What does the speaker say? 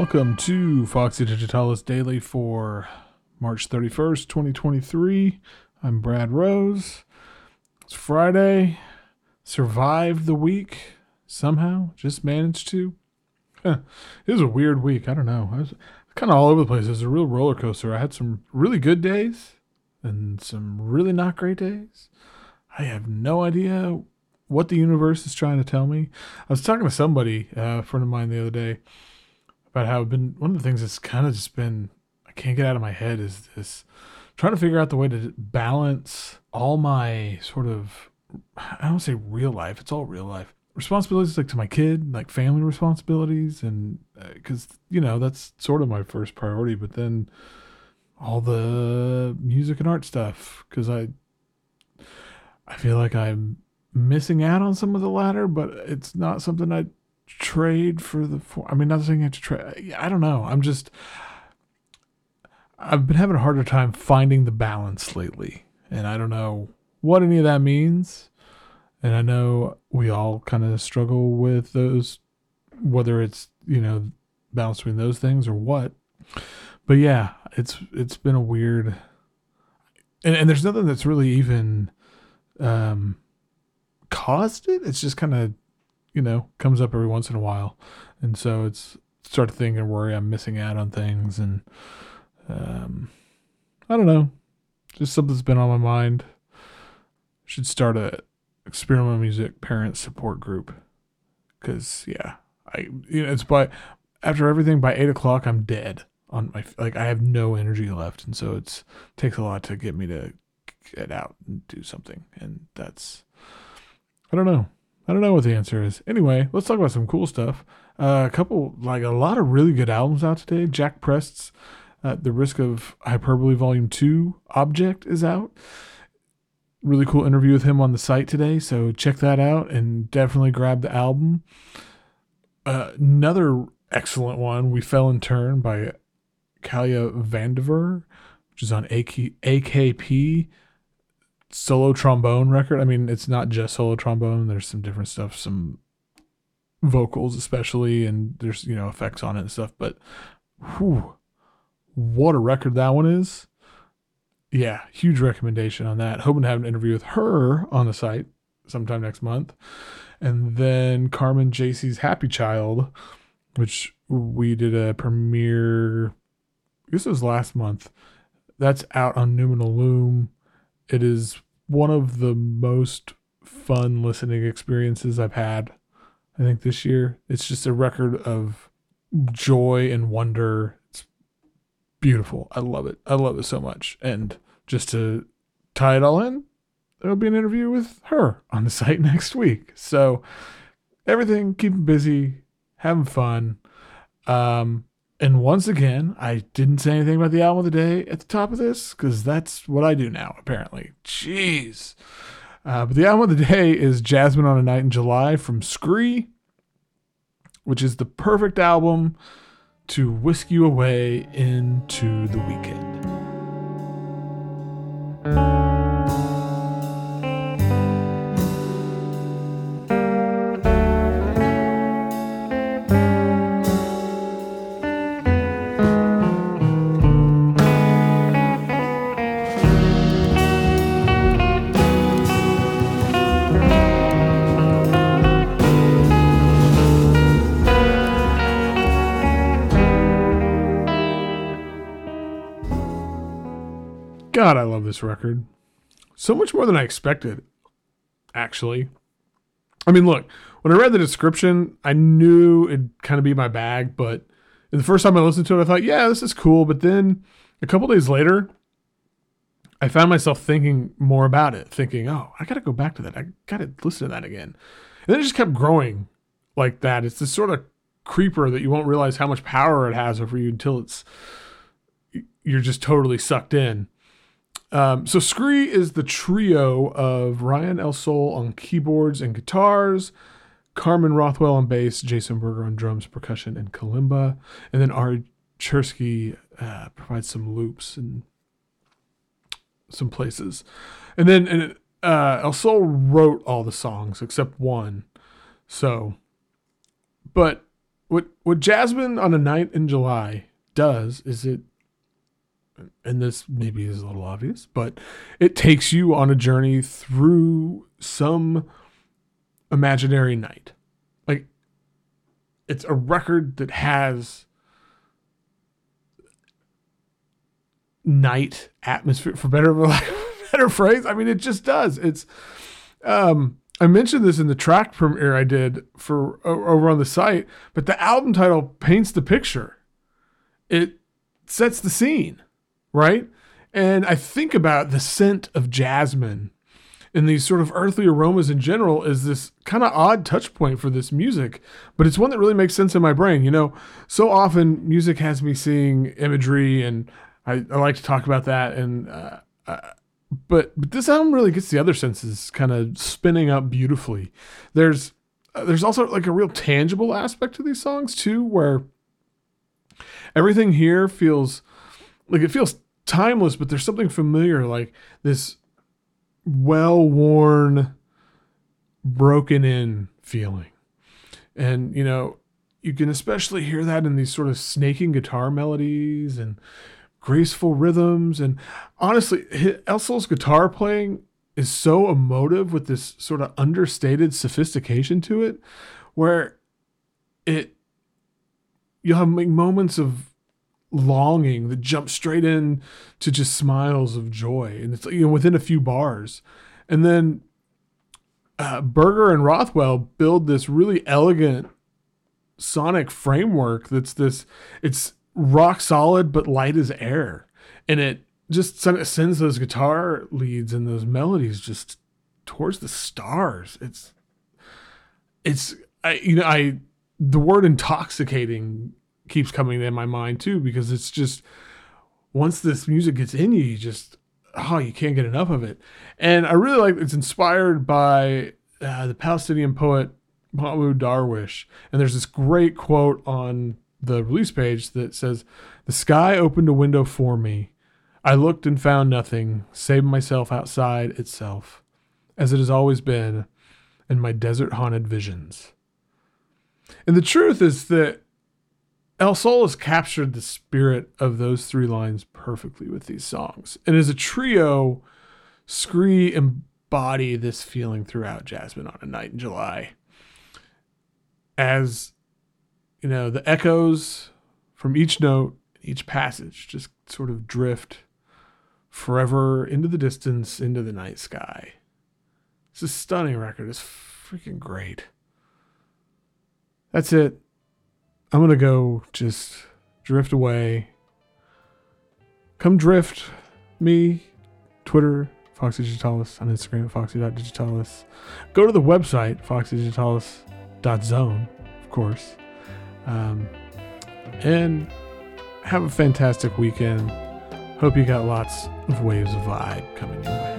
Welcome to Foxy Digitalis Daily for March 31st, 2023. I'm Brad Rose. It's Friday. Survived the week somehow. Just managed to. Huh. It was a weird week. I don't know. I was kind of all over the place. It was a real roller coaster. I had some really good days and some really not great days. I have no idea what the universe is trying to tell me. I was talking to somebody, uh, a friend of mine, the other day about how I've been one of the things that's kind of just been I can't get out of my head is this trying to figure out the way to balance all my sort of I don't say real life, it's all real life responsibilities like to my kid, like family responsibilities, and because uh, you know that's sort of my first priority, but then all the music and art stuff because I I feel like I'm missing out on some of the latter, but it's not something I trade for the. I mean, not saying I have to trade. I don't know. I'm just. I've been having a harder time finding the balance lately, and I don't know what any of that means. And I know we all kind of struggle with those, whether it's you know balance between those things or what. But yeah, it's it's been a weird, and, and there's nothing that's really even um, caused it. It's just kind of you know, comes up every once in a while. And so it's start to think and worry I'm missing out on things and um I don't know. Just something's been on my mind. Should start a experimental music parent support group. Cause yeah, I you know it's by after everything by eight o'clock I'm dead on my like I have no energy left and so it's takes a lot to get me to get out and do something and that's I don't know. I don't know what the answer is. Anyway, let's talk about some cool stuff. Uh, a couple, like a lot of really good albums out today. Jack Prest's uh, The Risk of Hyperbole Volume 2 Object is out. Really cool interview with him on the site today. So check that out and definitely grab the album. Uh, another excellent one, We Fell in Turn by Kalia Vandever, which is on AK- AKP solo trombone record. I mean, it's not just solo trombone. There's some different stuff, some vocals especially, and there's you know effects on it and stuff. But whew, what a record that one is! Yeah, huge recommendation on that. Hoping to have an interview with her on the site sometime next month, and then Carmen Jaci's Happy Child, which we did a premiere. I guess it was last month. That's out on Noumenal Loom it is one of the most fun listening experiences I've had. I think this year it's just a record of joy and wonder. It's beautiful. I love it. I love it so much. And just to tie it all in, there'll be an interview with her on the site next week. So everything, keeping busy, having fun. Um, and once again, I didn't say anything about the album of the day at the top of this because that's what I do now, apparently. Jeez. Uh, but the album of the day is Jasmine on a Night in July from Scree, which is the perfect album to whisk you away into the weekend. God, I love this record. So much more than I expected, actually. I mean, look, when I read the description, I knew it'd kind of be my bag, but the first time I listened to it, I thought, yeah, this is cool. But then a couple days later, I found myself thinking more about it, thinking, oh, I got to go back to that. I got to listen to that again. And then it just kept growing like that. It's this sort of creeper that you won't realize how much power it has over you until it's you're just totally sucked in. Um, so Scree is the trio of Ryan El Solh on keyboards and guitars, Carmen Rothwell on bass, Jason Burger on drums, percussion, and kalimba, and then Ari Chersky uh, provides some loops and some places, and then and, uh, El Solh wrote all the songs except one. So, but what what Jasmine on a night in July does is it and this maybe is a little obvious, but it takes you on a journey through some imaginary night. Like it's a record that has night atmosphere for better better phrase. I mean it just does. It's um I mentioned this in the track premiere I did for over on the site, but the album title paints the picture. It sets the scene, right? And I think about the scent of jasmine and these sort of earthly aromas in general is this kind of odd touch point for this music, but it's one that really makes sense in my brain. You know, so often music has me seeing imagery, and I, I like to talk about that. And uh, uh, but but this album really gets the other senses kind of spinning up beautifully. There's uh, there's also like a real tangible aspect to these songs too, where everything here feels like it feels timeless, but there's something familiar, like this well-worn, broken in feeling. And you know, you can especially hear that in these sort of snaking guitar melodies and graceful rhythms. And honestly, El-Solh's guitar playing is so emotive with this sort of understated sophistication to it, where it you'll have moments of longing that jump straight in to just smiles of joy, and it's you know within a few bars, and then uh, Burger and Rothwell build this really elegant sonic framework that's this it's rock solid but light as air, and it just sends those guitar leads and those melodies just towards the stars. It's it's I you know I the word intoxicating keeps coming in my mind too because it's just once this music gets in you, you just oh you can't get enough of it. And I really like it's inspired by uh, the Palestinian poet Mahmoud Darwish, and there's this great quote on the release page that says, The sky opened a window for me. I looked and found nothing, save myself outside itself, as it has always been in my desert haunted visions. And the truth is that El-Solh has captured the spirit of those three lines perfectly with these songs. And as a trio, Scree embody this feeling throughout Jasmine on a Night in July. As you know, the echoes from each note, each passage just sort of drift forever into the distance, into the night sky. It's a stunning record. It's freaking great. That's it. I'm to go just drift away. Come drift me, Twitter, Foxy Digitalis, on Instagram at foxy.digitalis. Go to the website, foxydigitalis.zone, of course. Um, and have a fantastic weekend. Hope you got lots of waves of vibe coming your way.